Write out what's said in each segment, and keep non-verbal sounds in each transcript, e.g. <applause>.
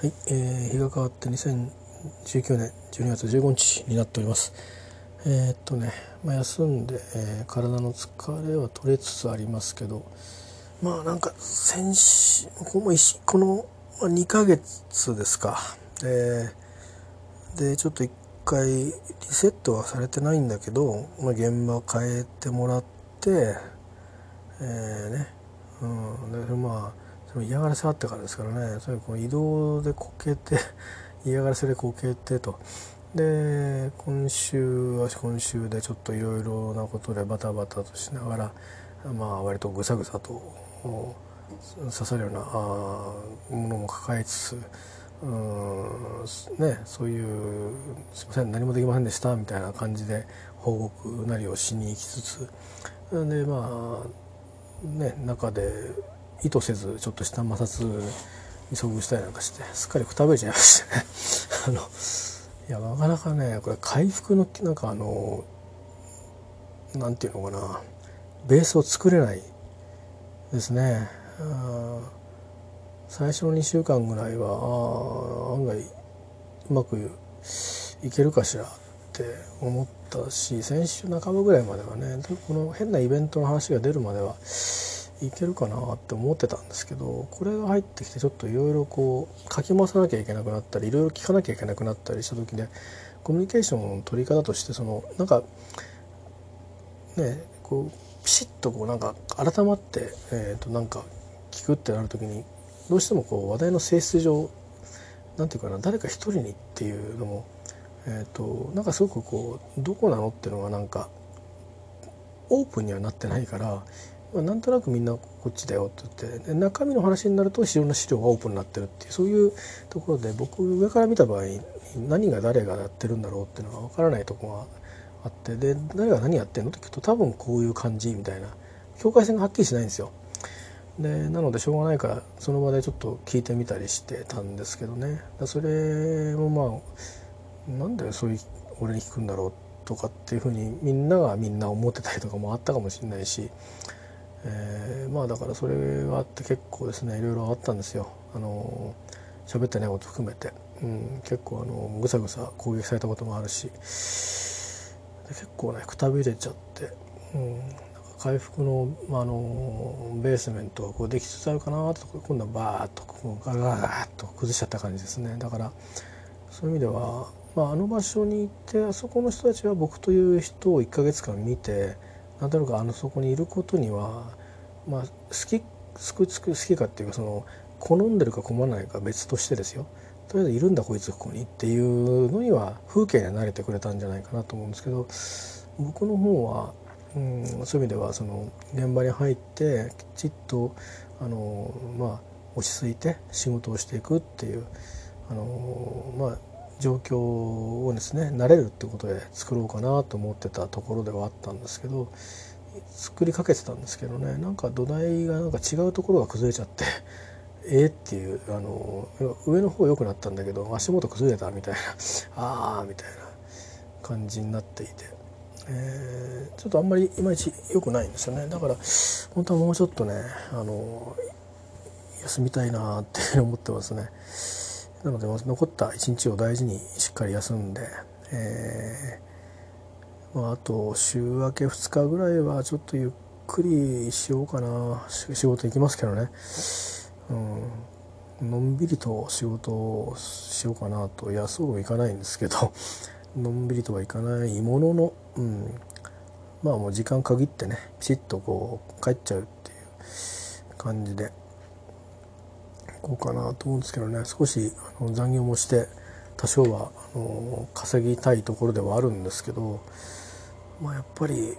はい、えー、日が変わって2019年12月15日になっております。えー、っとね、まあ、休んで、えー、体の疲れは取れつつありますけどまあなんか先週このこの2ヶ月ですか。ででちょっと一回リセットはされてないんだけど、まあ、現場変えてもらってえー、ねうんでまあその嫌がらせあってからですからね。それこう移動でこけて <laughs> 嫌がらせでこけてと。で今週は今週でちょっといろいろなことでバタバタとしながらまあ割とぐさぐさと刺さるようなものも抱えつつうんね、そういう「すいません何もできませんでした」みたいな感じで報告なりをしに行きつつでまあね中で意図せずちょっとした摩擦に遭遇したりなんかしてすっかりくたべちゃいまして。ね <laughs> あのいやなかなかねこれ回復のなんかあのなんていうのかなベースを作れないですね。最初の2週間ぐらいはあ案外うまくいけるかしらって思ったし先週半ばぐらいまではねこの変なイベントの話が出るまではいけるかなって思ってたんですけどこれが入ってきてちょっといろいろこうかき回さなきゃいけなくなったりいろいろ聞かなきゃいけなくなったりした時でコミュニケーションの取り方としてそのなんかねこうピシッとこうなんか改まって、えー、となんか聞くってなる時にどうしてもこう話題の性質上なんていうかな誰か一人にっていうのも、えーとなんかすごくこうどこなのっていうのがなんかオープンにはなってないからまあ、なんとなくみんなこっちだよって言って中身の話になるといろんな資料がオープンになってるっていうそういうところで僕上から見た場合何が誰がやってるんだろうっていうのが分からないところがあってで誰が何やってんのって聞くと多分こういう感じみたいな境界線がはっきりしないんですよ。でなのでしょうがないからその場でちょっと聞いてみたりしてたんですけどねそれもまあなんでそういう俺に聞くんだろうとかっていうふうにみんながみんな思ってたりとかもあったかもしれないしえー、まあだからそれがあって結構ですねいろいろあったんですよ。あの喋ってないこと含めて、うん、結構あのぐさぐさ攻撃されたこともあるし。結構ねくたびれちゃって、うん、なんか回復の,、まあ、あのベースメントがこうできつつあるかなと今度はバーッとこうガガガッと崩しちゃった感じですね。だからそういう意味では、まあ、あの場所に行ってあそこの人たちは僕という人を1ヶ月間見てなんとなくあのそこにいることにはまあ好き好き好きかっていうかその好んでるか好まないか別としてですよ。とりあえずいるんだこいつここにっていうのには風景には慣れてくれたんじゃないかなと思うんですけど僕の方は、うん、そういう意味ではその現場に入ってきちっとあのまあ落ち着いて仕事をしていくっていうあのまあ状況をですね慣れるってことで作ろうかなと思ってたところではあったんですけど作りかけてたんですけどねなんか土台がなんか違うところが崩れちゃって <laughs> えー、っていうあの上の方良くなったんだけど足元崩れたみたいな <laughs> ああみたいな感じになっていて、えー、ちょっとあんまりいまいち良くないんですよねだから本当はもうちょっとねあの休みたいなって思ってますね。なので残った一日を大事にしっかり休んで、えーまあ、あと週明け2日ぐらいはちょっとゆっくりしようかな。仕事行きますけどね、うん、のんびりと仕事をしようかなと。いやそうはいかないんですけど。<laughs> のんびりとはいかないものの、うん、まあもう時間限ってねピシッとこう帰っちゃうっていう感じで。こうかなと思うんですけどね。少しあの残業もして多少はあの稼ぎたいところではあるんですけど、まあ、やっぱり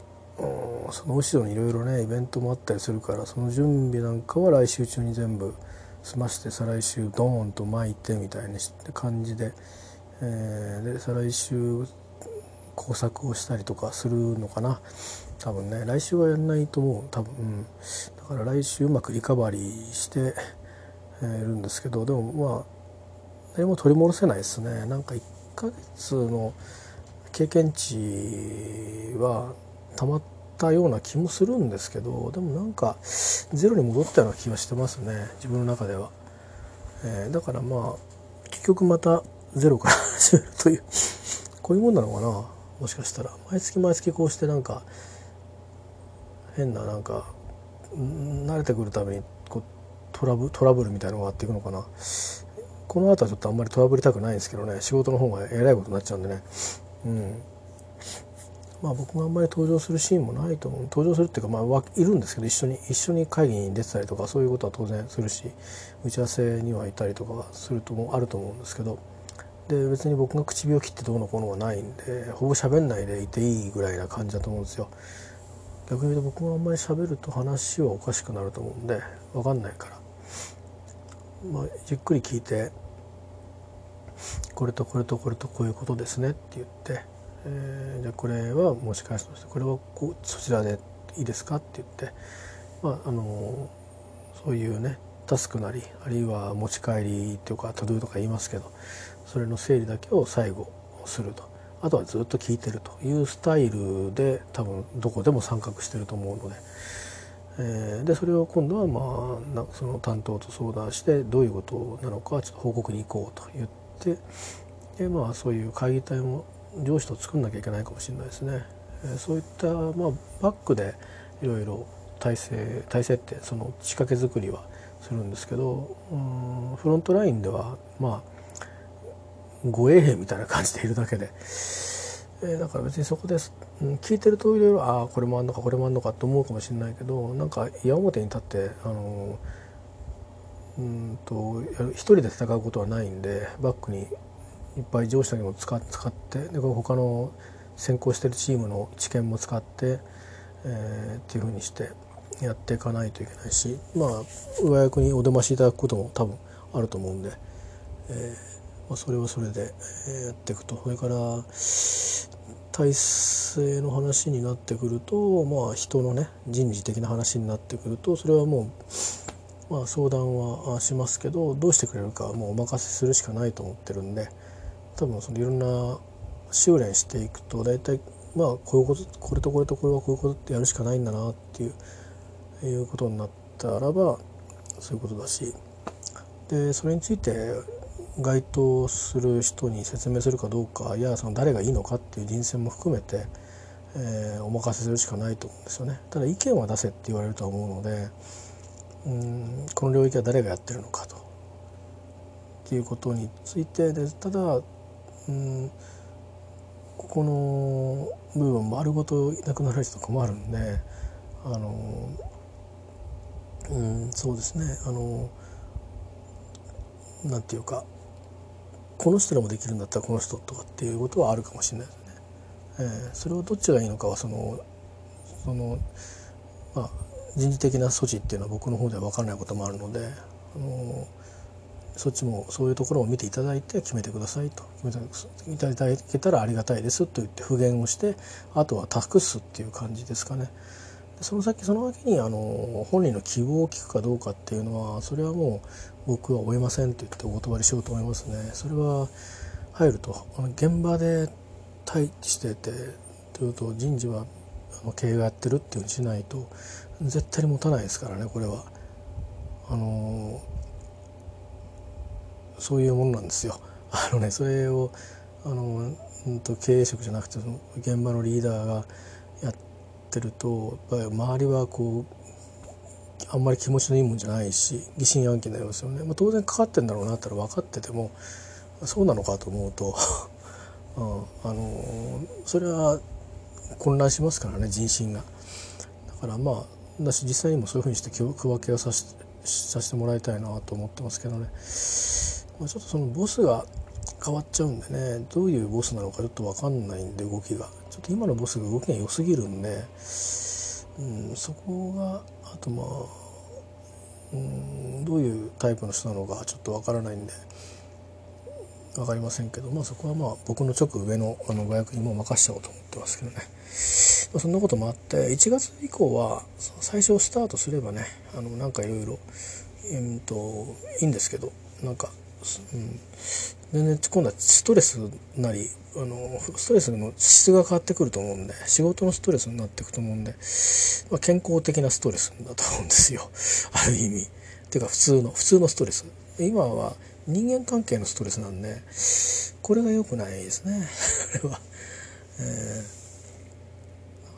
その後ろにいろいろねイベントもあったりするからその準備なんかは来週中に全部済まして再来週ドーンと巻いてみたいな感じで,、えー、で再来週工作をしたりとかするのかな。多分ね来週はやんないと思う。多分、うん、だから来週うまくリカバリーしているんですけどでもまあ何も取り戻せないですね。なんか1ヶ月の経験値はたまったような気もするんですけどでもなんかゼロに戻ったような気がしてますね。自分の中では、えー、だからまあ結局またゼロから始めるというこういうもんなのかな。もしかしたら。毎月毎月こうしてなんか変ななんか慣れてくるためにトラブトラブルみたいなのがあっていくのかな。この後はちょっとあんまりトラブりたくないんですけどね。仕事の方がえらいことになっちゃうんでね。うん。まあ僕があんまり登場するシーンもないと思う。登場するっていうかまあいるんですけど一緒に一緒に会議に出てたりとかそういうことは当然するし打ち合わせにはいたりとかするともあると思うんですけど。で別に僕が唇を切ってどうのこうのはないんでほぼ喋んないでいていいぐらいな感じだと思うんですよ。逆に言うと僕があんまり喋ると話はおかしくなると思うんで分かんないから、まあ、ゆっくり聞いてこれとこれとこれとこういうことですねって言ってえー、じゃあこれは持ち返すとしてこれはこうそちらでいいですかって言って、まあ、あのそういうねタスクなりあるいは持ち帰りというかトゥドゥとか言いますけどそれの整理だけを最後するとあとはずっと聞いてるというスタイルで多分どこでも参画してると思うので。えー、でそれを今度はまあその担当と相談してどういうことなのかちょっと報告に行こうと言ってでまあそういう会議体も上司と作んなきゃいけないかもしれないですね。えそういった、まあ、バックでいろいろ体制体制ってその仕掛け作りはするんですけどうんフロントラインではまあ護衛兵みたいな感じでいるだけで、えー、だから別にそこで、うん、聞いてるといろいろああこれもあんのかこれもあんのかと思うかもしれないけどなんか矢面に立ってあのうんと一人で戦うことはないんでバックにいっぱい上司だけも使使ってで他の先行してるチームの知見も使って、えー、っていうふうにしてやっていかないといけないしまあ上役にお出ましいただくことも多分あると思うんで、えーまあ、それはそれでやっていくと。それから体制の話になってくるとまあ人のね人事的な話になってくるとそれはもう、まあ、相談はしますけどどうしてくれるかもうお任せするしかないと思ってるんで。多分そのいろんな修練していくと大体まあこういうことこれとこれとこれはこういうことってやるしかないんだなっていういうことになったらばそういうことだしでそれについて該当する人に説明するかどうかいやその誰がいいのかっていう人選も含めて、えー、お任せするしかないと思うんですよね。ただ意見は出せって言われるとは思うのでうんこの領域は誰がやってるのかと。っていうことについてでただうんここの部分丸ごといなくなられると困るんであのうんそうですねあのなんていうかこの人でもできるんだったらこの人とかっていうことはあるかもしれないですね。えー、それをどっちがいいのかはそのそのまあ人事的な措置っていうのは僕の方では分からないこともあるのであのそっちもそういうところを見ていただいて決めてくださいと決めていただけたらありがたいですと言って復元をしてあとは託すっていう感じですかね。その先その先にあの本人の希望を聞くかどうかっていうのはそれはもう僕は追えませんと言ってお断りしようと思いますね。それは入るとあの現場で待機しててというと人事は経営がやってるっていうふうにしないと絶対に持たないですからねこれは。あのそういうものなんですよ。あのねそれをあの、うんと、経営職じゃなくてその現場のリーダーがやってるとやっぱり周りはこうあんまり気持ちのいいもんじゃないし疑心暗鬼になりますよね、まあ、当然かかってんだろうなったら分かっててもそうなのかと思うと、<laughs> うん、あのそれは混乱しますからね人心が。だからまあ私実際にもそういうふうにして区分けをさせさせてもらいたいなと思ってますけどね。まあ、ちょっとそのボスが変わっちゃうんでねどういうボスなのかちょっと分かんないんで動きがょっと今のボスが動きが良すぎるんで、うん、そこがあとまあ、うん、どういうタイプの人なのかちょっと分からないんで分かりませんけど、まあ、そこはまあ僕の直上のあのご役にも任しちゃおうと思ってますけどね、まあ、そんなこともあって1月以降は最初スタートすればねあのなんかいろいろいいんですけどなんかうん、全然今度はストレスなりあのストレスの質が変わってくると思うんで仕事のストレスになっていくと思うんで、まあ、健康的なストレスだと思うんですよ。<laughs> ある意味。っていうか普通の普通のストレス。今は人間関係のストレスなんでこれが良くないですね。<laughs> これは、え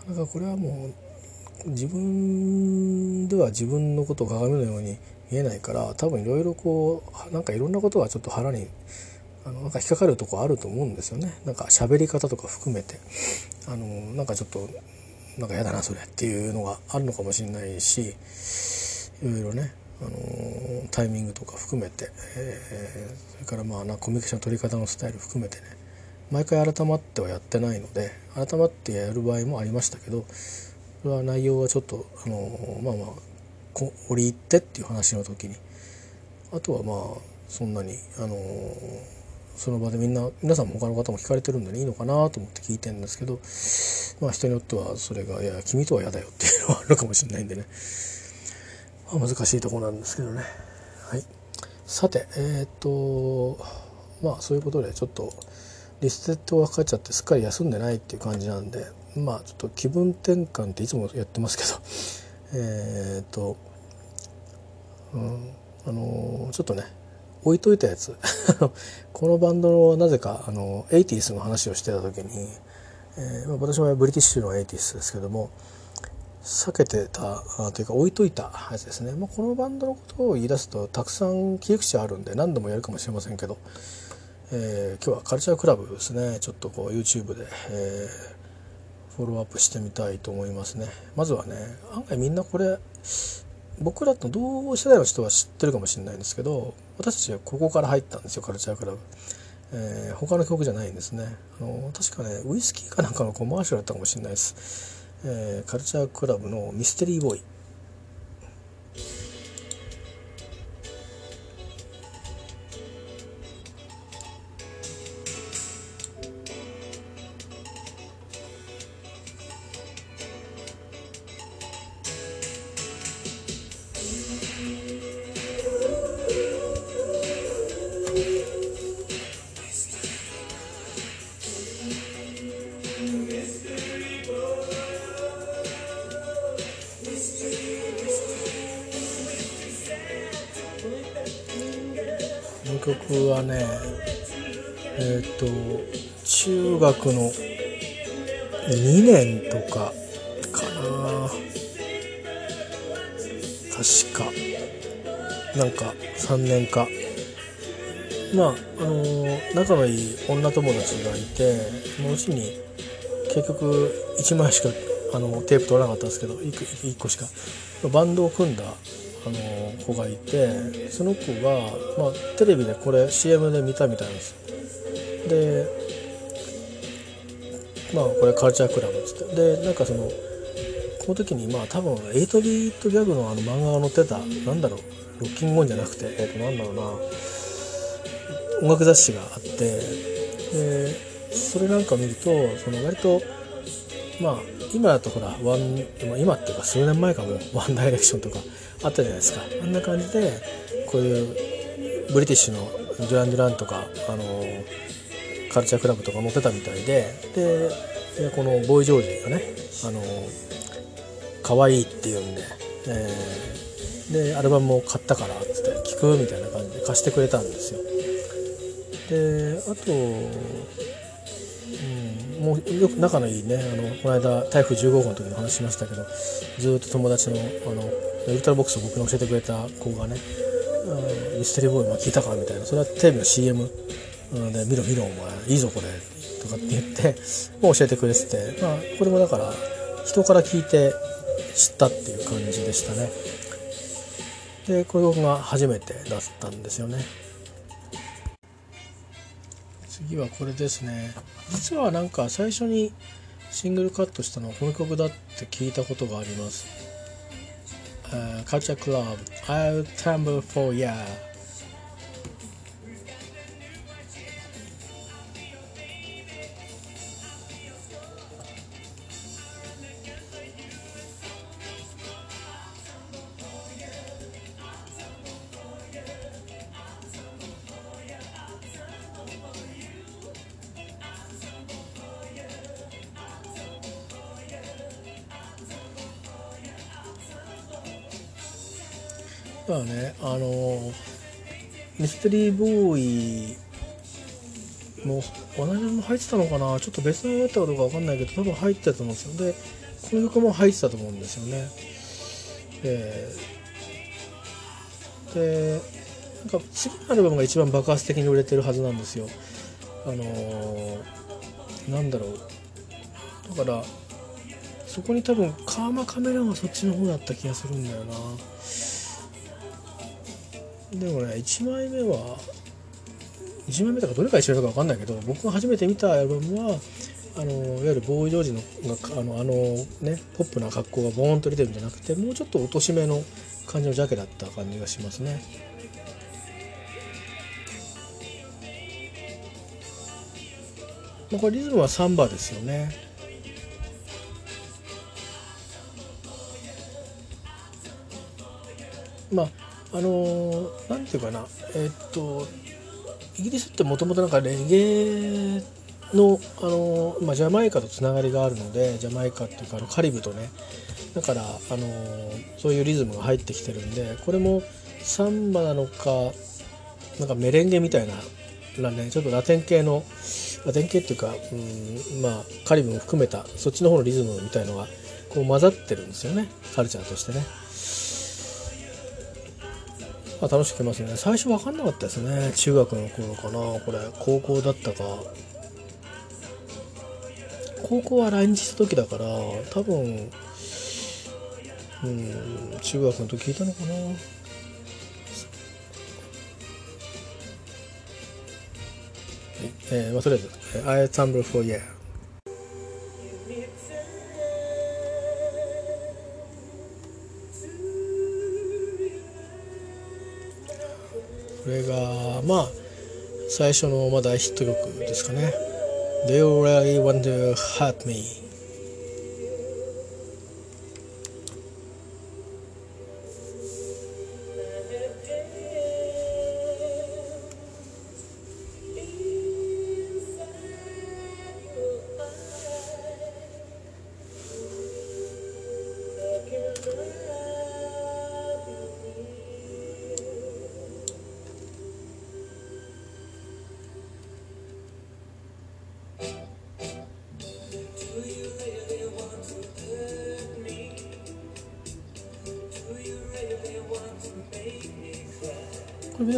ー、なかなかこれはもう自分では自分のことを鏡のように見えないから多分いろいろこうなんかいろんなことがちょっと腹にあのなんか引っかかるとこあると思うんですよね。なんか喋り方とか含めて。あのなんかちょっとなんか嫌だなそれっていうのがあるのかもしれないしいろいろね。あのタイミングとか含めて、えー、それからまあなコミュニケーション取り方のスタイル含めてね。毎回改まってはやってないので改まってやる場合もありましたけどそれは内容はちょっとあのまあまあ折り入ってっていう話の時に。あとはまあそんなにあのその場でみんな皆さんも他の方も聞かれてるんで、いいのかなと思って聞いてるんですけどまあ人によってはそれが「いや君とは嫌だよ」っていうのはあるかもしれないんでね、まあ、難しいとこなんですけどね。はい。さてえー、っとまあそういうことでちょっとリステットがかかっちゃってすっかり休んでないっていう感じなんでまあちょっと気分転換っていつもやってますけど <laughs> えー、っとうんあのちょっとね置いといたやつ。<laughs> このバンドのなぜかあのエイティスの話をしてた時に、えー、私もブリティッシュのエイティスですけども避けてたあというか置いといたやつですね、まあ、このバンドのことを言い出すとたくさん切り口あるんで何度もやるかもしれませんけど、えー、今日はカルチャークラブですね。ちょっとこう YouTube で、えー、フォローアップしてみたいと思いますね。まずはね案外みんなこれ僕らと同世代の人は知ってるかもしれないんですけど私たちはここから入ったんですよカルチャークラブ、えー、他の曲じゃないんですね。あの確かねウイスキーかなんかのコマーシャルだったかもしれないです、えー、カルチャークラブのミステリーボーイ。曲はねえっ、ー、と中学の2年とかかな。確か。なんか3年か。まああのー、仲のいい女友達がいてそのうちに結局1枚しかあのテープ取らなかったんですけど 1, 1個しか。バンドを組んだあの子がいてその子が、まあ、テレビでこれ CM で見たみたいなんですよ。でまあこれカルチャークラブっつって。でなんかそのこの時にまあ多分8ビートギャグのあの漫画が載ってたなんだろうロッキングオンじゃなくてえっ、ー、となんだろうな音楽雑誌があって。でそれなんか見るとその割とまあ今だとほらワン今っていうか数年前かもワンダイレクションとかあったじゃないですか。あんな感じでこういうブリティッシュのデュラン・デュランとかあのカルチャークラブとか載ってたみたいででこのボーイ・ジョージがねあの可愛いって言うんで、えー、でアルバムも買ったからっつって聴くみたいな感じで貸してくれたんですよ。であと、うん、もうよく仲のいいねあのこの間台風15号の時に話しましたけどずっと友達のあのウルトラボックスを僕に教えてくれた子がね「ミステリーボーイも聞いたか?」みたいな。それはテレビの CM で「見ろ見ろお前いいぞこれ」とかって言ってもう教えてくれてて、まあ、これもだから人から聞いて知ったっていう感じでしたね。でこれ僕が初めてだったんですよね。次はこれですね。実はなんか最初にシングルカットしたのはこの曲だって聞いたことがあります。Uh, culture club. I'll tremble for ya. からねあのミステリーボーイも同じのも入ってたのかな？ちょっと別のだったかどうか分かんないけど多分入ってたと思うんですよ。でこの曲も入ってたと思うんですよね。え、でなんか次のアルバムが一番爆発的に売れてるはずなんですよ。あのー、なんだろう。だからそこに多分カーマカメラはそっちの方だった気がするんだよな。でもね1枚目は1枚目とかどれが1枚目か分かんないけど僕が初めて見たアルバムはあのいわゆるボーイ・ジョージのあのあのねポップな格好がボーンと出てるんじゃなくてもうちょっと落としめの感じのジャケだった感じがしますね。まあ、これリズムはサンバですよね。まああのー、なんていうかな。え、っとイギリスってもともとなんかレゲエの、あのまあ、ジャマイカとつながりがあるのでジャマイカっていうかカリブとね。だから、あのそういうリズムが入ってきてるんでこれもサンバなのかなんかメレンゲみたいなね、ちょっとラテン系のラテン系っていうか、うんまあ、カリブも含めたそっちの方のリズムみたいのがこう混ざってるんですよね。カルチャーとしてね。まあ、楽しく来ますね。最初分かんなかったですね。中学の頃かな。これ高校だったか。高校は来日した時だから多分うん中学の時聞いたのかな。えーまあ、とりあえず「I tumble for yeah」これがまあ最初のまあ大ヒット曲ですかね「They really want to hurt me」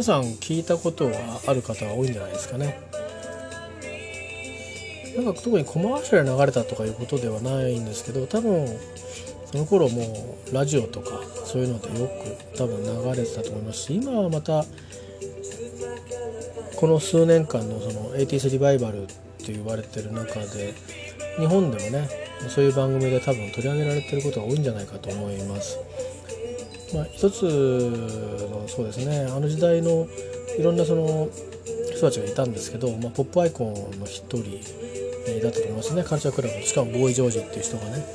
さん聞いたことはある方が多いんじゃないですかねなんか特にコマーシャル流れたとかいうことではないんですけど多分その頃もうラジオとかそういうのでよく多分流れてたと思いますし今はまたこの数年間のその 80s リバイバルって言われてる中で日本でもねそういう番組で多分取り上げられてることが多いんじゃないかと思います。まあ、一つのそうですねあの時代のいろんなその人たちがいたんですけど、まあ、ポップアイコンの一人だったと思いますね。カルチャークラブしかもボーイ・ジョージっていう人がね。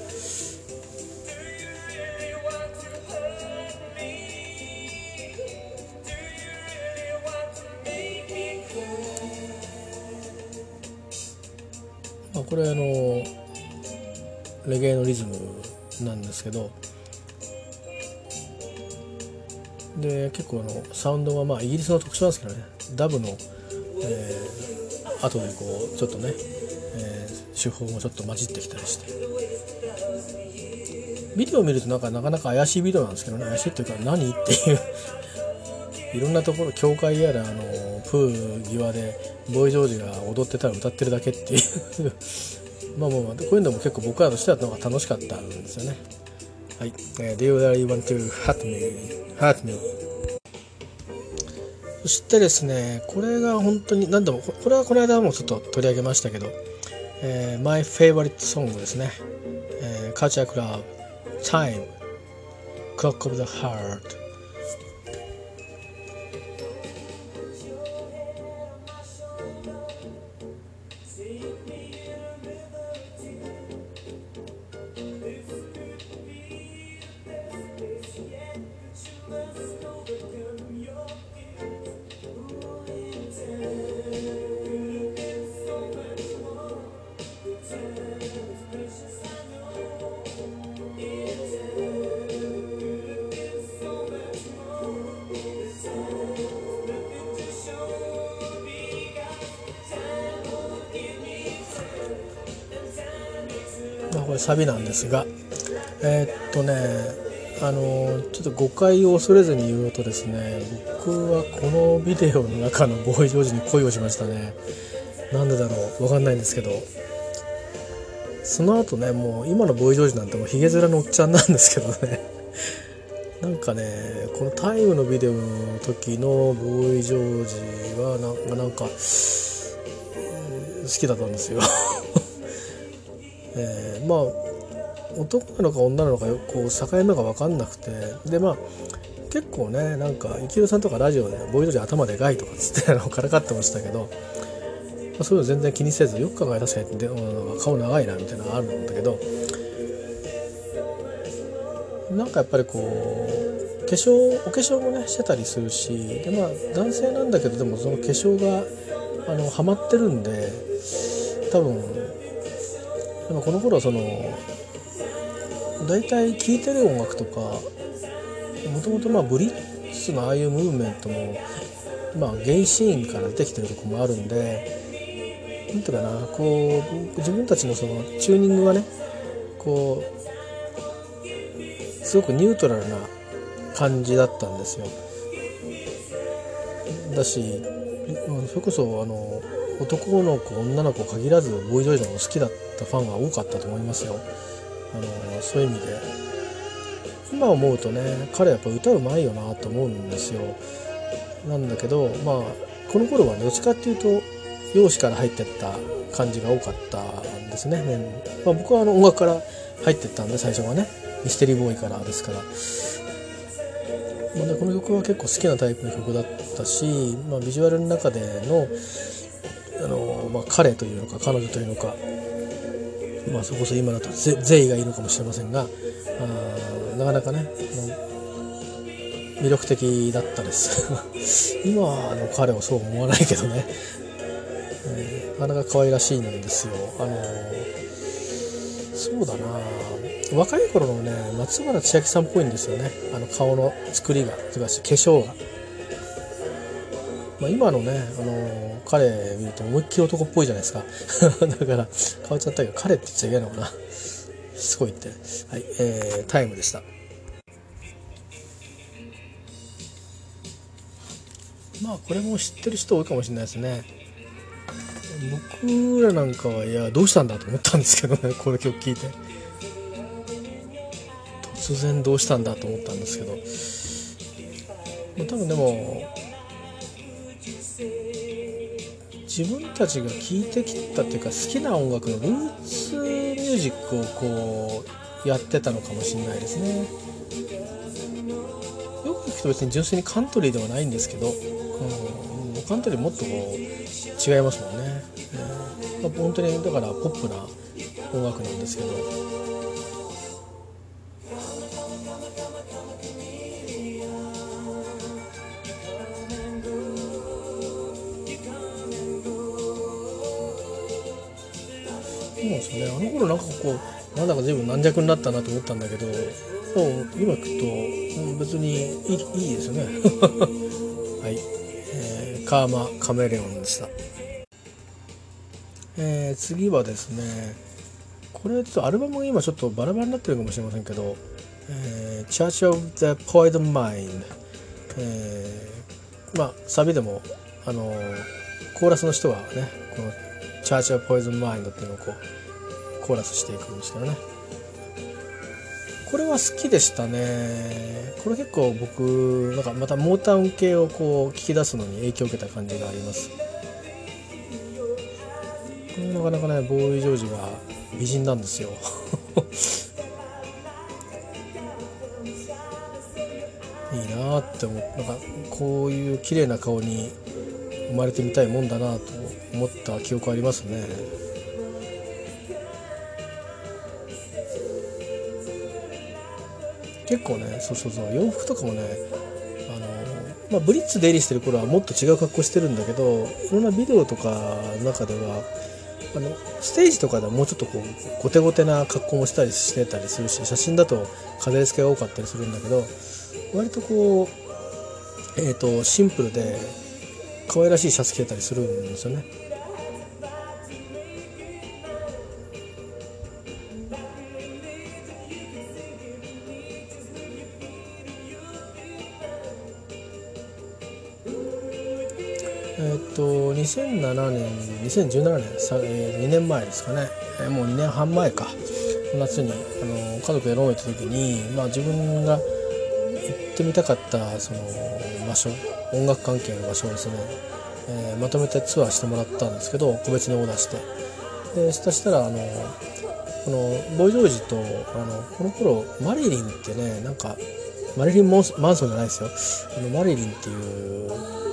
まあ、これあのレゲエのリズムなんですけどで結構あのサウンドはまあイギリスの特徴なんですけどね。ダブの、えー、後でこうちょっとね、えー、手法もちょっと混じってきたりして。ビデオを見るとなんかなかなか怪しいビデオなんですけどね。怪しいっていうか何っていう。<laughs> いろんなところ教会やらあのプー際でボーイ・ジョージが踊ってたら歌ってるだけっていう。<laughs> まあもうこういうのも結構僕らとしてはなんか楽しかったんですよね。はい、えー、Do you really want to hurt me? Hurt me そしてですねこれが本当に何でもこれはこの間もちょっと取り上げましたけど、えー、My Favorite Song ですね、えー、カルチャークラブ Time Clock of the Heart サビなんですがえー、っとねあのちょっと誤解を恐れずに言うとですね僕はこのビデオの中のボーイ・ジョージに恋をしましたね。なんでだろう分かんないんですけど。その後ねもう今のボーイ・ジョージなんてもうヒゲ面のおっちゃんなんですけどね。<laughs> なんかねこのタイムのビデオの時のボーイ・ジョージはなんかなんか好きだったんですよ。<laughs> えー、まあ男なのか女なのかこう境目が分かんなくて。でまあ結構ねなんか幸宏さんとかラジオで「ボイ・ジョー頭でかい」とかつってからかってましたけどまあ、そういうの全然気にせずよく考え確かにで顔長いなみたいなのがあるんだけどなんかやっぱりこう化粧お化粧もねしてたりするしでまあ男性なんだけどでもその化粧があのハマってるんで多分でもこの頃はその大体聴いてる音楽とかもともとまあブリッツのああいうムーブメントもまあゲイシーンから出てきてるとこもあるんで何ていうかなこう自分たちのそのチューニングがねこうすごくニュートラルな感じだったんですよ。だしそれこそあの男の子女の子限らずボーイ・ジョージの好きだったファンが多かったと思いますよ。あのそういう意味で。今思うとね彼やっぱ歌うまいよなと思うんですよ。なんだけどまあこの頃はねどっちかっていうと容姿から入ってった感じが多かったんですね、まあ、僕はあの音楽から入ってったんで最初はね。ミステリーボーイからですから、まあね、この曲は結構好きなタイプの曲だったし、まあ、ビジュアルの中でのあの、まあ、彼というのか彼女というのか、まあ、そこそ今だと善意がいいのかもしれませんがあなかなかね魅力的だったです <laughs> 今の彼はそう思わないけどねえー、なかなか可愛らしいんですよ。あの、そうだな若い頃のね松原千明さんっぽいんですよねあの顔の作りがとかし化粧が。まあ、今のね、あの、彼見ると思いっきり男っぽいじゃないですか。<laughs> だから変わっちゃったけど彼って言っちゃいけないのかな。すごいって。はい、えー、タイムでした。まあこれも知ってる人多いかもしれないですね。僕らなんかはいやどうしたんだと思ったんですけどねこの曲聴いて。突然どうしたんだと思ったんですけど、多分でも自分たちが聴いてきたっていうか好きな音楽のルーツミュージックをこうやってたのかもしれないですね。よく聞くと別に純粋にカントリーではないんですけど、うん、カントリーもっとこう違いますもんね、えー、ま、本当にだからポップな音楽なんですけど。こうなんだか随分軟弱になったなと思ったんだけどもう今聞くと別にいいいいですね。<laughs> はい、えー、カーマカメレオンでした。えー、次はですねこれちょっとアルバムが今ちょっとバラバラになってるかもしれませんけど「えー、Church of the Poison Mind、え」まあサビでもあのコーラスの人はねこの「Church of Poison Mind」っていうのをこうコーラスしていくんですけどね。これは好きでしたね。これ結構僕なんかまたモータウン系をこう聞き出すのに影響を受けた感じがあります。なかなかねボーイ・ジョージが美人なんですよ。<laughs> いいなって思ってなんかこういう綺麗な顔に生まれてみたいもんだなと思った記憶ありますね。結構ねそうそうそう洋服とかもねあの、まあ、ブリッツ出入りしてる頃はもっと違う格好してるんだけどいろんなビデオとかの中ではあのステージとかではもうちょっとこうゴテゴテな格好もしたりしてたりするし写真だと飾り付けが多かったりするんだけど割とこう、えーと、シンプルで可愛らしいシャツ着てたりするんですよね。2007年2017年、2年前ですかね、もう2年半前か。夏にあの家族でローン行った時に、まあ、自分が行ってみたかったその場所音楽関係の場所をですね、えー、まとめてツアーしてもらったんですけど個別にオーダーして。でそしたらあのこのボイ・ジョージとあのこの頃マリリンってねなんかマリリンマンソンじゃないですよ。あのマリリンっていう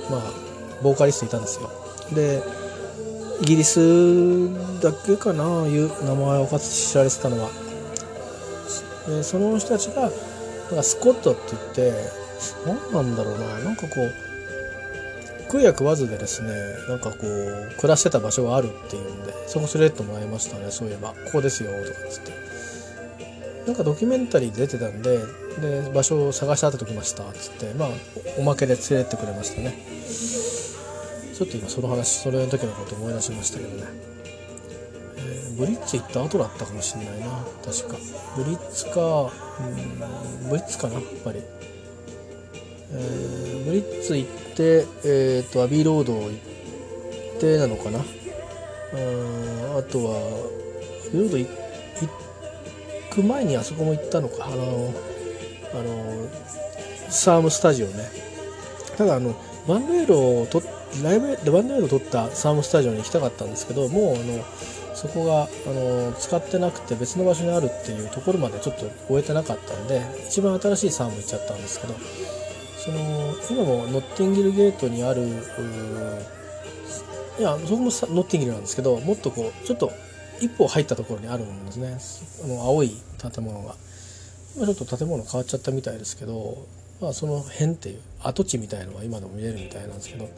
まあボーカリストいたんですよ。でイギリスだけかないう名前をかつ知られてたのは。でその人たちがなんかスコットって言って何なんだろうななんかこう食うや食わずでですねなんかこう暮らしてた場所があるっていうんでそこ連れてってもらいましたねそういえば。ここですよとかっつって。なんかドキュメンタリー出てたんでで場所を探し当てておきましたっつって。まあおまけで連れてってくれましたね。ちょっと今その話それの時のこと思い出しましたけどね、え、ブリッツ行った後だったかもしれないな確か。ブリッツかうんブリッツかなやっぱり。え、ブリッツ行って、えーと、アビーロード行ってなのかな。うんあとはアビーロード行く前にあそこも行ったのか。あのあのサームスタジオね。ただあのバンドエイドをとライブでバンドエイドを取ったサームスタジオに行きたかったんですけどもうあのそこがあの使ってなくて別の場所にあるっていうところまでちょっと終えてなかったんで一番新しいサーム行っちゃったんですけどその今もノッティンギルゲートにあるいやそこもノッティンギルなんですけどもっとこうちょっと一歩入ったところにあるんですね。あの青い建物が。今ちょっと建物変わっちゃったみたいですけど、まあ、その辺っていう跡地みたいのは今でも見れるみたいなんですけど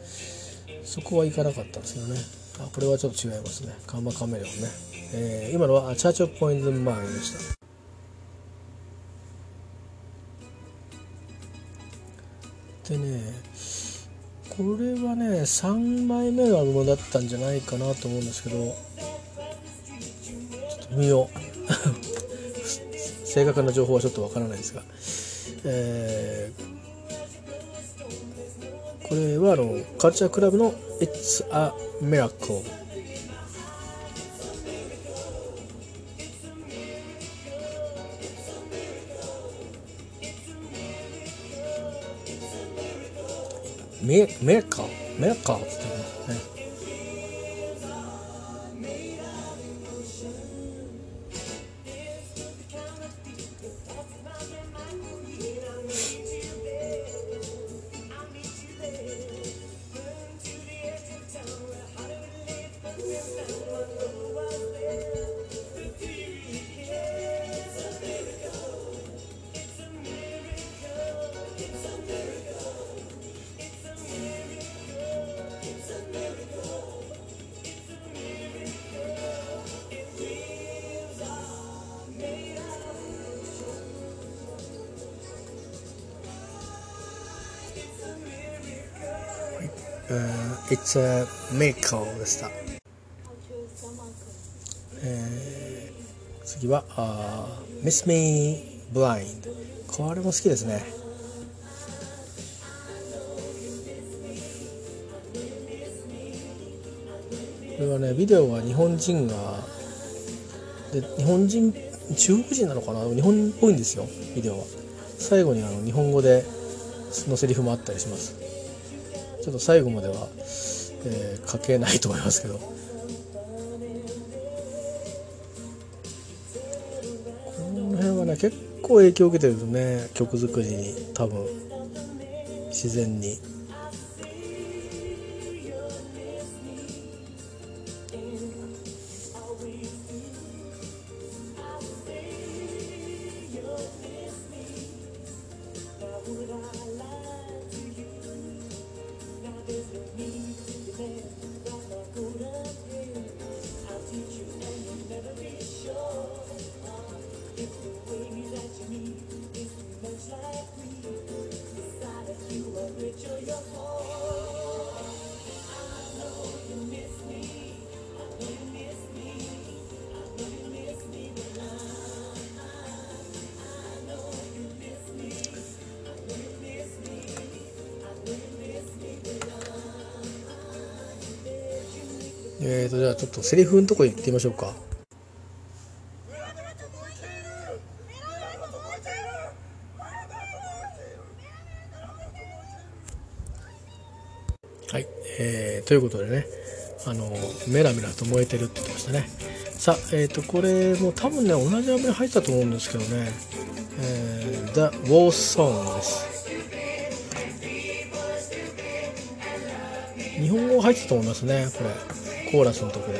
そこは行かなかったんですけどね。あこれはちょっと違いますね。カンマカメレオンね、えー、今のはチャーチオブポイントマーンでした。でねこれはね3枚目のアルバムだったんじゃないかなと思うんですけどちょっと見よう。<laughs> 正確な情報はちょっとわからないですが、えー、これはあのカルチャークラブの「It's a Miracle」メメーカー？メーカーって言って It's a Miracle でした、えー、次は、uh, Miss Me Blind これも好きですね。これはねビデオは日本人がで日本人中国人なのかな？日本っぽいんですよビデオは。最後にあの日本語でのセリフもあったりします。ちょっと最後までは、えー、書けないと思いますけど。この辺はね結構影響を受けてるとね。曲作りに多分。自然に。えーとじゃあちょっとセリフのとこ行ってみましょうか。はい、えー、ということでねあのメラメラと燃えてるって言ってましたね。さあえっ、ー、とこれも多分ね同じアメリ入ったと思うんですけどね、えー、The War Song です。日本語入ってたと思いますねこれ。コーラスのとこ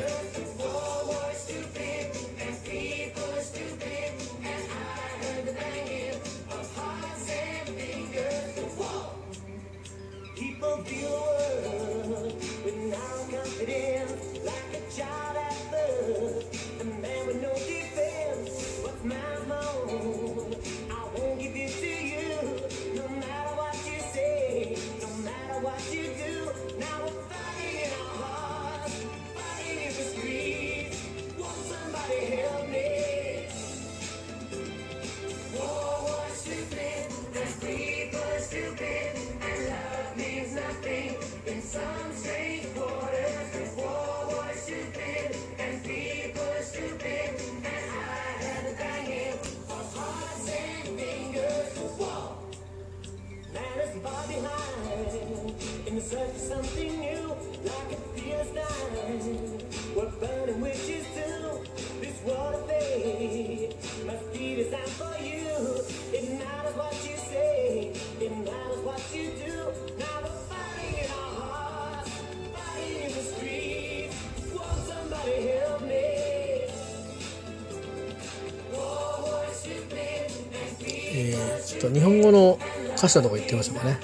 え、ちょっと日本語の歌詞のとこ行ってみましょうかね。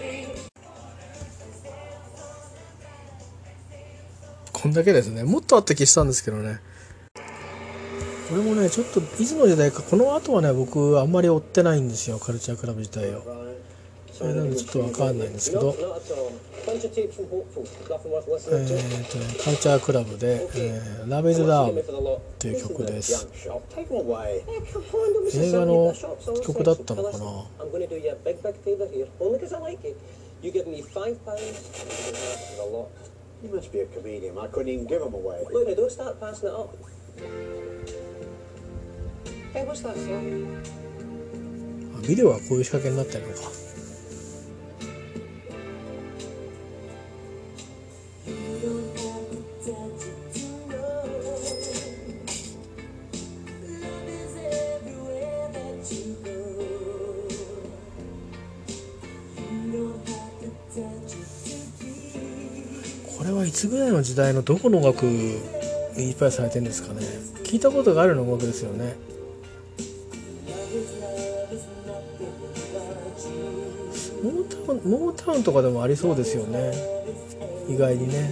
こんだけですね。もっとあった気したんですけどね。これもねちょっといつの時代かこの後はね僕あんまり追ってないんですよ。カルチャークラブ自体を。それなのちょっと分かんないんですけど、えー、とカルチャークラブで「ラ、え、ヴ、ー、ズ・ラ」っていう曲です。映画の曲だったのかな？あビデオはこういう仕掛けになってるのか。つぐらいの時代のどこの音楽インスパイアされてるんですかね？聞いたことがあるような音楽ですよね。モータウンモータウンとかでもありそうですよね。意外にね。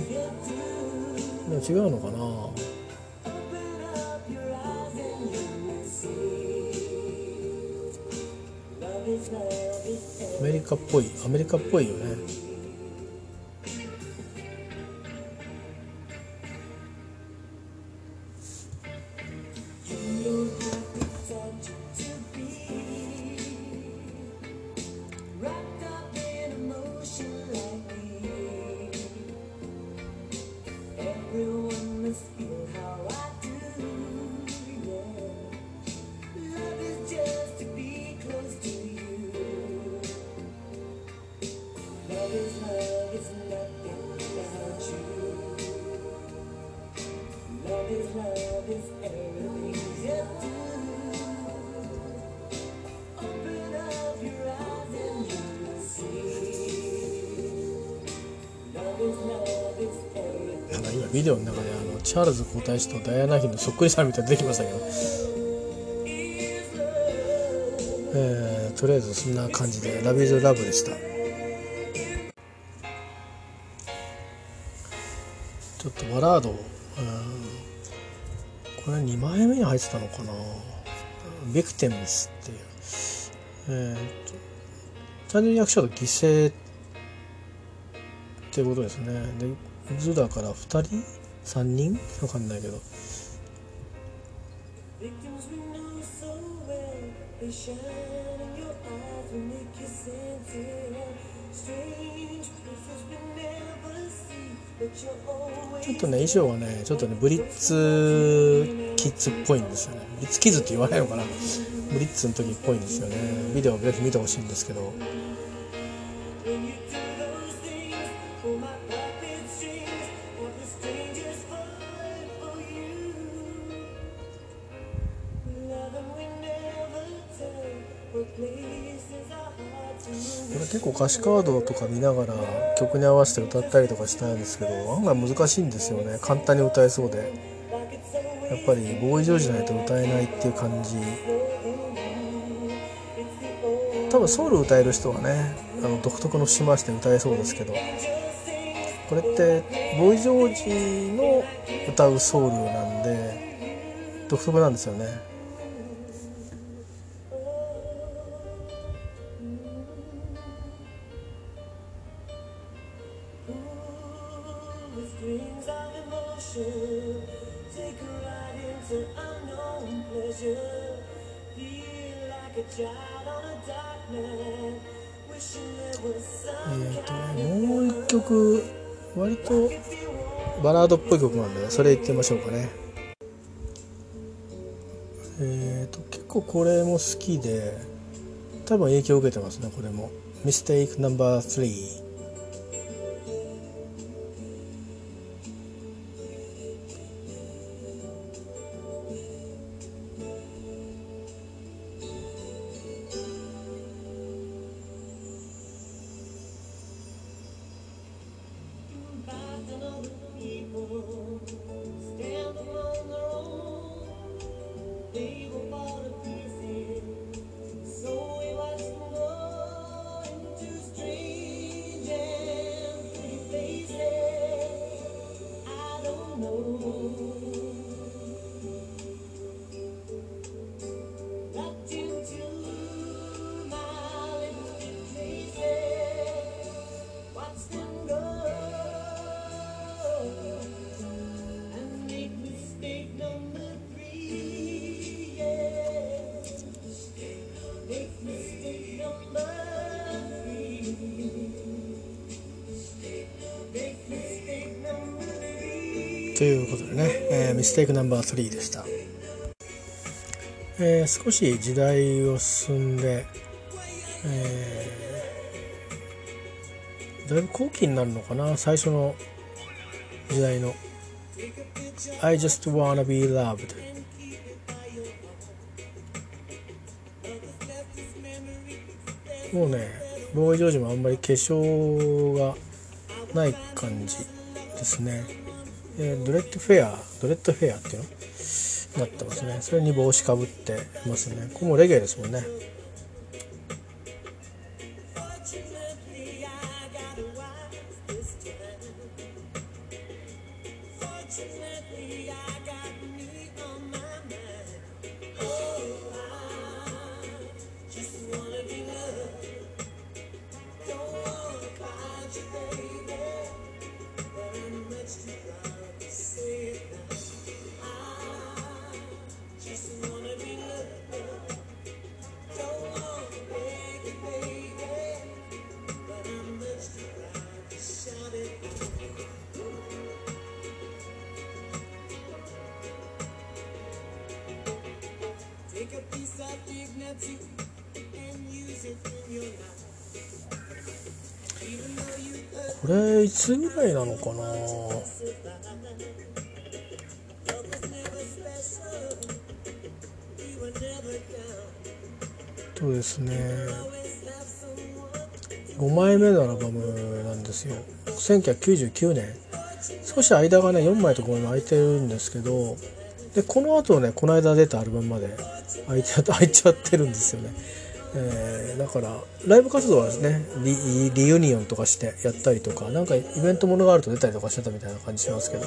でも違うのかな？アメリカっぽいアメリカっぽいよね。ビデオの中であのチャールズ皇太子とダイアナ妃のそっくりさんみたいに出てきましたけど、えー、とりあえずそんな感じで「Love Is Love」でした。ちょっとバラード、うん、これ2枚目に入ってたのかな「Victims」っていう。えー、とちゃんと訳すと犠牲ってことですね。で図だから2人？3人？わかんないけど。ちょっとね衣装はねちょっとねブリッツキッズっぽいんですよね。ブリッツキッズって言わないのかな。ブリッツの時っぽいんですよね。ビデオぜひ見てほしいんですけど。これ結構歌詞カードとか見ながら曲に合わせて歌ったりとかしたんですけど案外難しいんですよね。簡単に歌えそうで。やっぱりボーイジョージじゃないと歌えないっていう感じ。多分ソウル歌える人はねあの独特の節回しで歌えそうですけど。これってボーイ・ジョージの歌うソウルなんで独特なんですよね。ードっぽい曲なんでそれいってみましょうかね。えっ、と結構これも好きで多分影響を受けてますねこれも「Mistake No.3」いうことでね、えー、ミステイクナンバー3でした、えー、少し時代を進んで、えー、だいぶ後期になるのかな？最初の時代の「I just wanna be loved」もうねボーイ・ジョージもあんまり化粧がない感じですね。えー、ドレッドフェアドレッドフェアっていうの？なってますね。それに帽子かぶってますね。これもレゲエですもんね。これいつぐらいなのかな？そうですね5枚目のアルバムなんですよ。1999年。少し間がね4枚と5枚も空いてるんですけどでこの後ねこの間出たアルバムまで空い空いちゃってるんですよね。えー、だからライブ活動はですねリリユニオンとかしてやったりとかなんかイベントものがあると出たりとかしてたみたいな感じしますけど。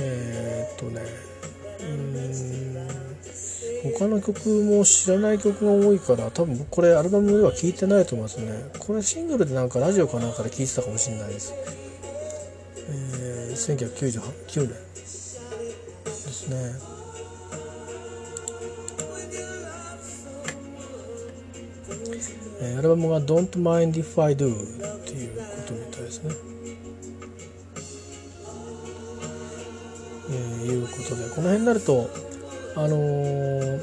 えー、っとねうん他の曲も知らない曲が多いから多分これアルバムでは聴いてないと思いますね。これシングルでなんかラジオかなんかで聴いてたかもしれないです、えー、1999年ですね。え、アルバムが「Don't Mind If I Do」っていうことみたいですね。えー、いうことでこの辺になるとあのー、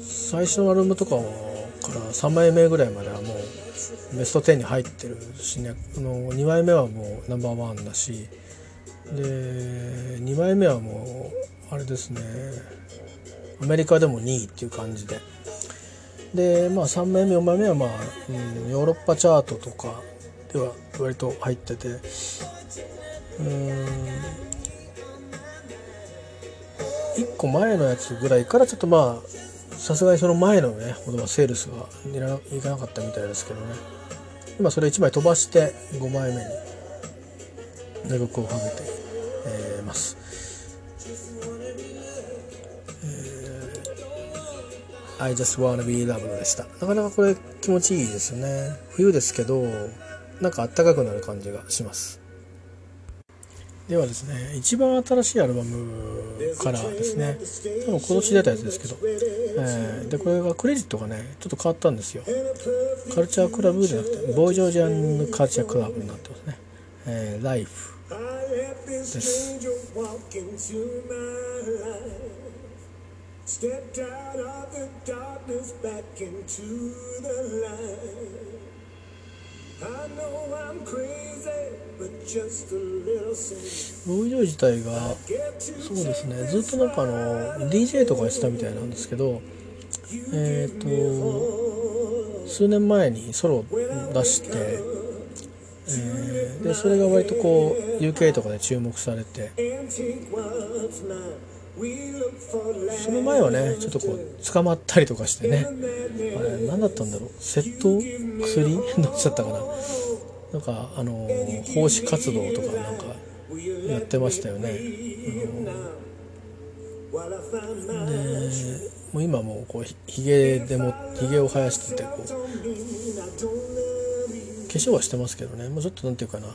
最初のアルバムとかから3枚目ぐらいまではもうベスト10に入ってるしね。あの2枚目はもうナンバーワンだし。で2枚目はもうあれですね。アメリカでも2位っていう感じで。でまあ3枚目4枚目はまあ、うん、ヨーロッパチャートとかでは割と入ってて。うん。1個前のやつぐらいからちょっとまあさすがにその前のねほどはセールスがいかなかったみたいですけどね。今それ1枚飛ばして5枚目に寝曲をかけて、えー、ます、I just wanna be loved でした。なかなかこれ気持ちいいですよね。冬ですけどなんかあったかくなる感じがします。ではですね一番新しいアルバムからですね多分今年出たやつですけど、えー、でこれがクレジットがねちょっと変わったんですよ。カルチャークラブじゃなくてボージョージアンカルチャークラブになってますね、えー、ライフです。Stepped out of the darkness back into the light. ボーイ・ジョー自体がそうですねずっとなんかあの DJ とかやってたみたいなんですけどえっ、ー、と数年前にソロを出して、えー、でそれが割とこう UK とかで注目されてその前はねちょっとこう捕まったりとかしてね。あれ何だったんだろう。窃盗薬？どっちだったかな。なんかあの奉仕活動とかなんかやってましたよね、うん、でもう今もうこうひげでもひげを生やしててこう化粧はしてますけどね。もうちょっとなんていうかな。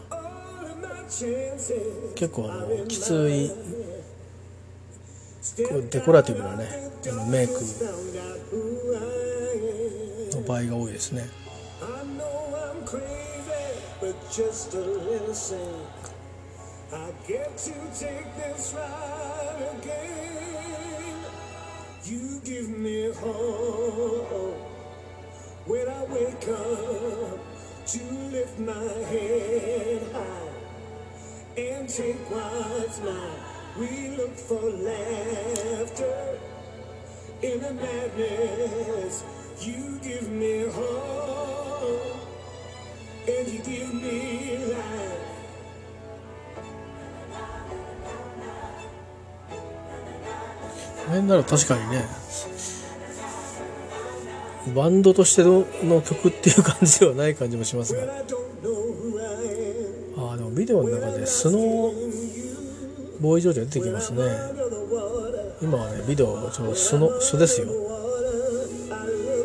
結構あのきついデコラティブなねあのメイクの場合が多いですね。I. We look for laughter in the madness. You give me hope and you give me life. これなら確かにねバンドとしてのの曲っていう感じではない感じもしますがあでもビデオの中でスノーボーイジョージが出てきますね。今はねビデオちょうど素の素ですよ。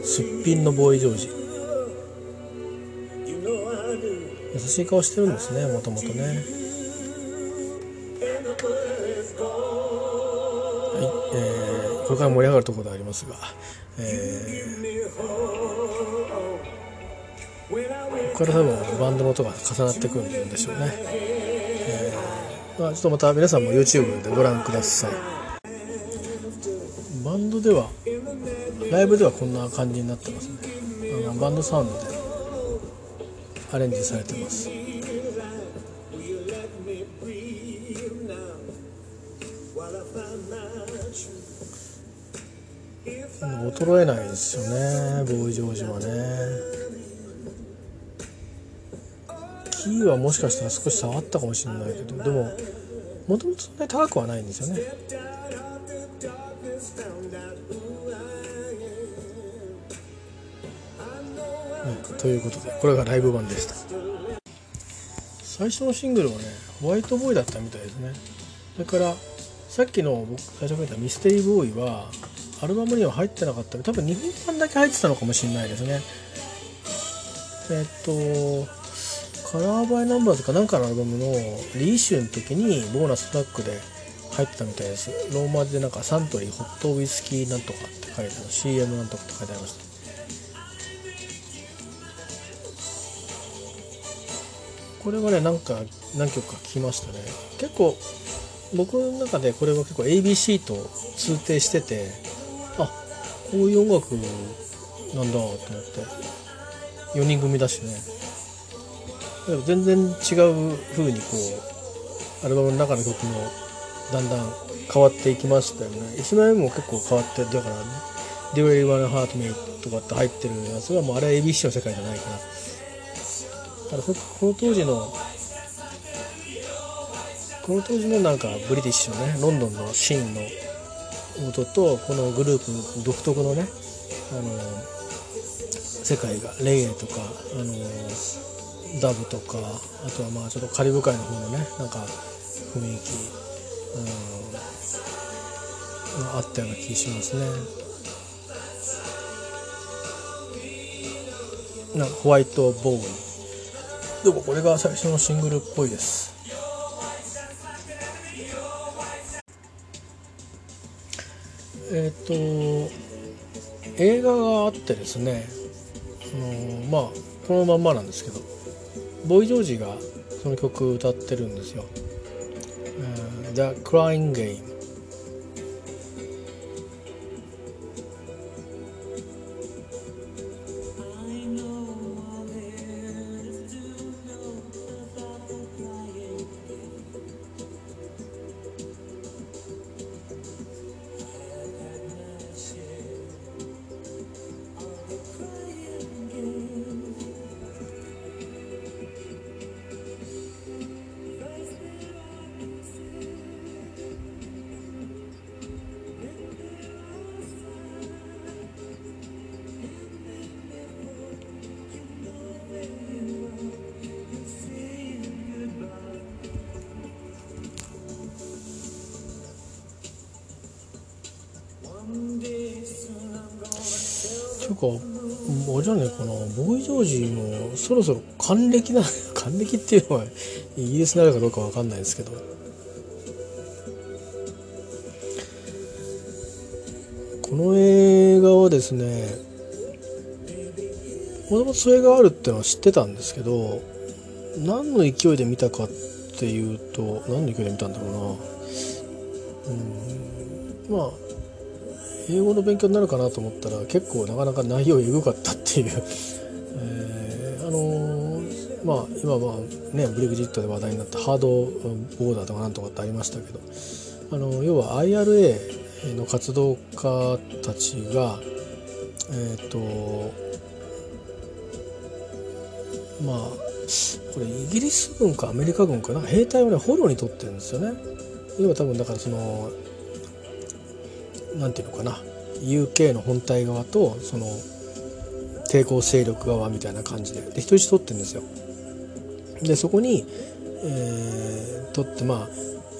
すっぴんのボーイジョージ優しい顔してるんですねもともとね。はい、えー、これから盛り上がるところでありますが、えー、ここから多分バンドの音が重なってくるんでしょうね、えーまあ、ちょっとまた皆さんも YouTube でご覧ください。バンドではライブではこんな感じになってますね。あのバンドサウンドでアレンジされてます。衰えないですよねボーイ・ジョージはね。キーはもしかしたら少し下がったかもしれないけどでももともとそんなに高くはないんですよね。ということでこれがライブ版でした。最初のシングルはねホワイトボーイだったみたいですね。それからさっきの僕最初に言ったミステリーボーイはアルバムには入ってなかった。多分日本版だけ入ってたのかもしれないですね。えっとカラーバイナンバーズかなんかのアルバムのリーシュの時にボーナストラックで入ってたみたいです。ローマ字でなんかサントリーホットウイスキーなんとかって書いてある CM なんとかって書いてありました。これはねなんか何曲か聴きましたね。結構僕の中でこれは結構 ABC と通底しててあこういう音楽なんだと思って。4人組だしね。全然違う風にこうアルバムの中の曲もだんだん変わっていきましたよね。1枚目も結構変わってだから「Do You Wanna Heart Me」とかって入ってるやつはもうあれは ABC の世界じゃないからだからこの当時のこの当時のなんかブリティッシュのねロンドンのシーンの音とこのグループ独特のねあの世界がレゲエとかあのダブとかあとはまあちょっとカリブ海の方のねなんか雰囲気、うん、あったような気しますね。なホワイトボーイ。でもこれが最初のシングルっぽいです。えっ、ー、と映画があってですねあのまあこのまんまなんですけど。ボイ・ジョージがその曲歌ってるんですよ「The Crying Game」そろそろ還暦な <laughs> 還暦っていうのはイギリスなのかどうか分かんないですけど。この映画はですねもともとそれがあるっていうのは知ってたんですけど何の勢いで見たかっていうと何の勢いで見たんだろうな。うんまあ英語の勉強になるかなと思ったら結構なかなか内容えぐかったっていう、まあ今はねブレグジットで話題になったハードボーダーとかなんとかってありましたけどあの要は IRA の活動家たちがえっ、ー、とまあこれイギリス軍かアメリカ軍かな兵隊をね捕虜に取ってるんですよね要は多分だからその何て言うのかな UK の本体側とその抵抗勢力側みたいな感じでで人質取ってるんですよ。でそこに、えー、取ってまあ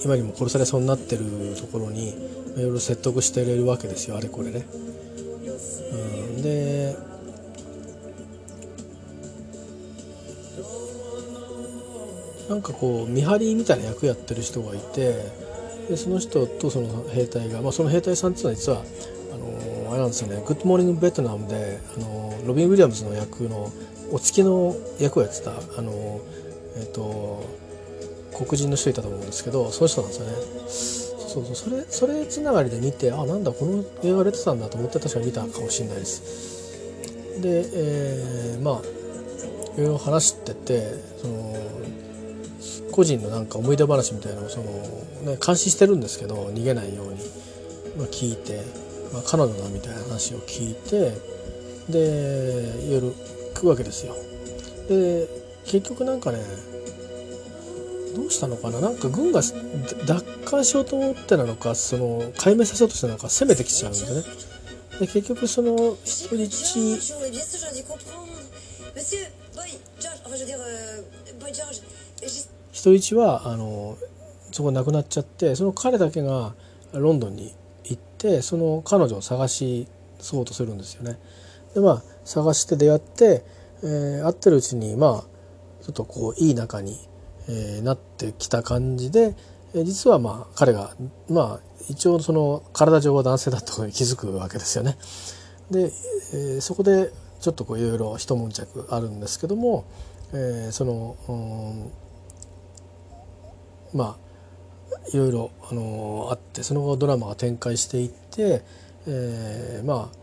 今にも殺されそうになってるところにいろいろ説得してれるわけですよあれこれね。うん、でなんかこう見張りみたいな役やってる人がいてでその人とその兵隊が、まあ、その兵隊さんっていうのは実はあのあれなんですよね「グッドモーニング・ベトナムで」あのロビン・ウィリアムズの役のお付きの役をやってたあの、えっと、黒人の人いたと思うんですけどその人なんですよね。そうそうそれそれつながりで見てあなんだこの映画出てたんだと思って確かに見たかもしれないです。で、えー、まあいろいろ話しててその個人のなんか思い出話みたいなのをその、ね、監視してるんですけど逃げないように、まあ、聞いて、まあ、彼女だみたいな話を聞いてでいろいろ食うわけですよ。で結局なんかねどうしたのかな？なんか軍が奪還しようと思ってなのかその壊滅させようとしてなのか攻めてきちゃうんでね。で結局その人質人質はあのそこ亡くなっちゃってその彼だけがロンドンに行ってその彼女を探しそうとするんですよね。でまあ探して出会って、えー、会ってるうちにまあちょっとこういい仲に、えー、なってきた感じで、えー、実はまあ彼がまあ一応その体上は男性だと気づくわけですよね。で、えー、そこでちょっとこういろいろ一悶着あるんですけどもえー、その、うん、まあいろいろ、あのー、あってその後ドラマが展開していって、えー、まあ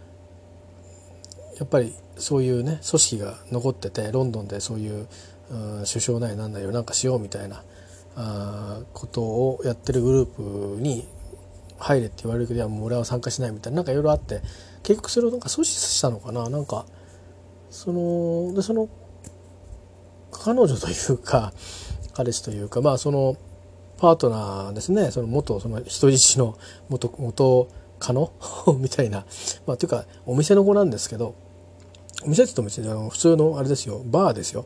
やっぱりそういうね組織が残っててロンドンでそういう、首相なりなんなりをなんかしようみたいなことをやってるグループに入れって言われるけどいやもう俺は参加しないみたいななんかいろいろあって結局それをなんか阻止したのかななんかそのでその彼女というか彼氏というかまあそのパートナーですねその元その人質の元元カノ <laughs> みたいなまあというかお店の子なんですけどお店って言うと別に普通のあれですよバーですよ、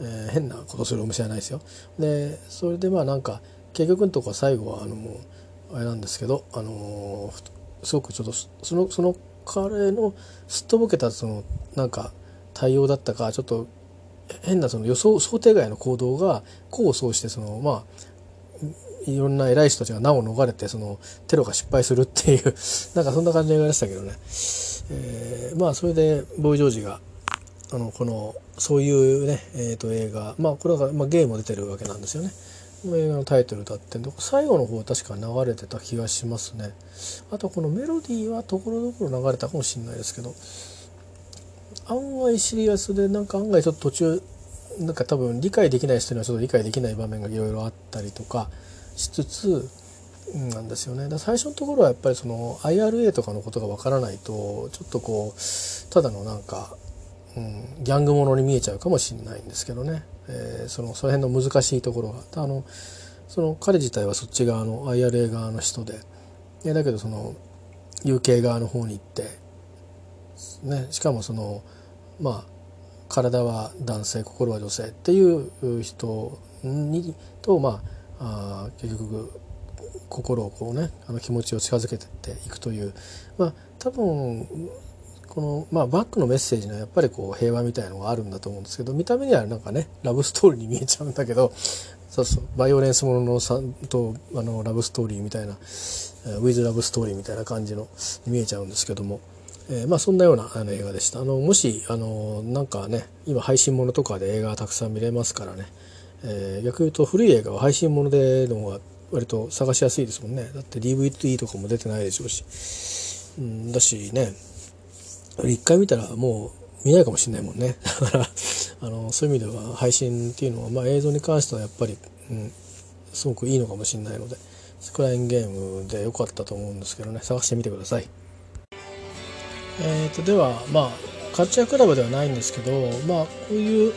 えー、変なことするお店じゃないですよ。でそれでまあなんか結局のとこ最後はあのあれなんですけどあのすごくちょっとそのその彼のすっとぼけたそのなんか対応だったかちょっと変なその予想想定外の行動が功を奏してそのまあいろんな偉い人たちが難を逃れてそのテロが失敗するっていう <laughs> なんかそんな感じの映画でしたけどね、えー、まあそれでボーイ・ジョージがあのこのそういうね、えー、と映画まあこれは、まあ、ゲームも出てるわけなんですよね。映画のタイトルだって最後の方確か流れてた気がしますねあとこのメロディーはところどころ流れたかもしれないですけど案外シリアスでなんか案外ちょっと途中なんか多分理解できない人にはちょっと理解できない場面がいろいろあったりとかしつつなんですよねだ最初のところはやっぱりその IRA とかのことがわからないとちょっとこうただのなんか、うん、ギャングものに見えちゃうかもしれないんですけどね、えー、そのその辺の難しいところが。あのその彼自体はそっち側の IRA 側の人で。だけどその UK 側の方に行って、ね、しかもそのまあ体は男性心は女性っていう人にとまああ結局心をこうねあの気持ちを近づけてっていくという。まあ多分この、まあ、バックのメッセージにはやっぱりこう平和みたいなのがあるんだと思うんですけど見た目にはなんかねラブストーリーに見えちゃうんだけどそうそうバイオレンスもののさとあのラブストーリーみたいなウィズラブストーリーみたいな感じの見えちゃうんですけども。えー、まあそんなようなあの映画でしたあのもしあのなんかね今配信ものとかで映画たくさん見れますからね、えー、逆に言うと古い映画は配信ものでの方が割と探しやすいですもんねだって DVD とかも出てないでしょうし、うん、だしね一回見たらもう見ないかもしれないもんね <laughs> だからあのそういう意味では配信っていうのは、まあ、映像に関してはやっぱり、うん、すごくいいのかもしれないのでスクラインゲームで良かったと思うんですけどね探してみてください。えーと、ではまあカルチャークラブではないんですけどまあこういう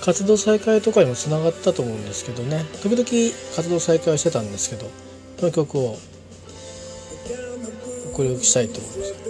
活動再開とかにもつながったと思うんですけどね時々活動再開をしてたんですけどこの曲をお送りしたいと思います。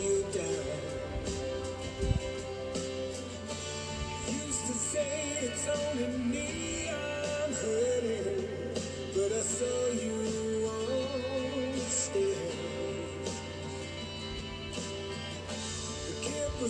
歌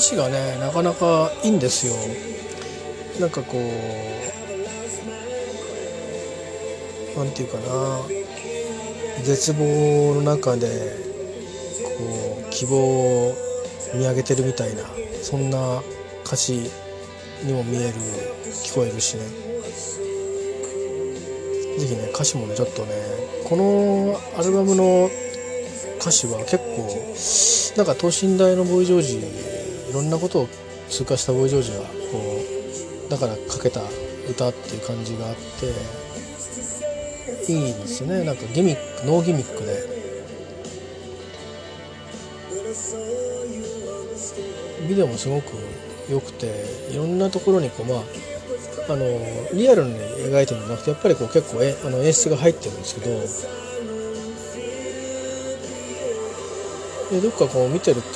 詞がねなかなかいいんですよ。なんかこうなんていうかな。絶望の中でこう希望を見上げてるみたいなそんな歌詞にも見える聞こえるしね。是非ね歌詞もねちょっとねこのアルバムの歌詞は結構なんか等身大のボーイ・ジョージいろんなことを通過したボーイ・ジョージがこうだから書けた歌っていう感じがあっていいですね。なんかギミックノーギミックで。ビデオもすごく良くていろんなところにこうまああのリアルに描いてるんじゃなくてやっぱりこう結構えあの演出が入ってるんですけどでどっかこう見てると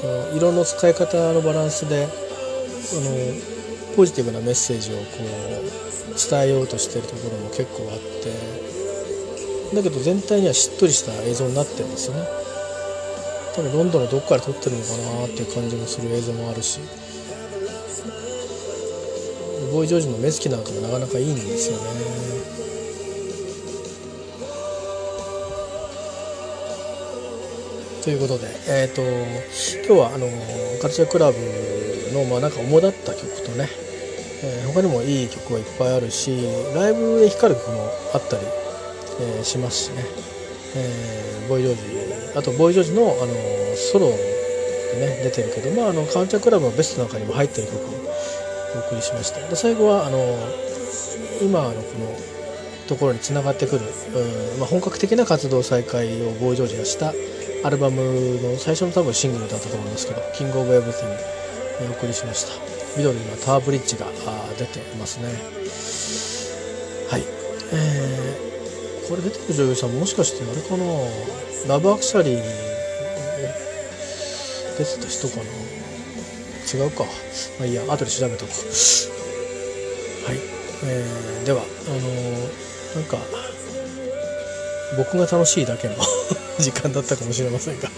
その色の使い方のバランスであのポジティブなメッセージをこう伝えようとしてるところも結構あってだけど全体にはしっとりした映像になってるんですよね。多分ロンドンのどこから撮ってるのかなっていう感じもする映像もあるし。ボーイ・ジョージの目つきなんかもなかなかいいんですよね。ということで、えーと、今日はあのカルチャークラブの、まあ、なんか主だった曲とね、えー、他にもいい曲はいっぱいあるしライブで光る曲もあったり、えー、しますしね、えー、ボイ・ジョージ。あとボイ・ジョージのあのソロでね出てるけど、まあ、あのカルチャークラブのベストなんかにも入ってる曲をお送りしました。で最後はあの今のこのところにつながってくる、うんまあ、本格的な活動再開をボーイ・ジョージがしたアルバムの最初の多分シングルだったと思うんですけど「キングオブエブリティング」お送りしました。緑のタワーブリッジが出てますね。はい。えー、これ出てる女優さんもしかしてあれかな？ラブアクシャリー出てた人かな？違うか。まあいいや。後で調べとくはい、えー、ではあのー、なんか僕が楽しいだけの <laughs> 時間だったかもしれませんが。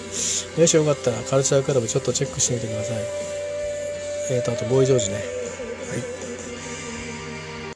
もしよかったらカルチャークラブちょっとチェックしてみてください。えーとあとボーイジョージね。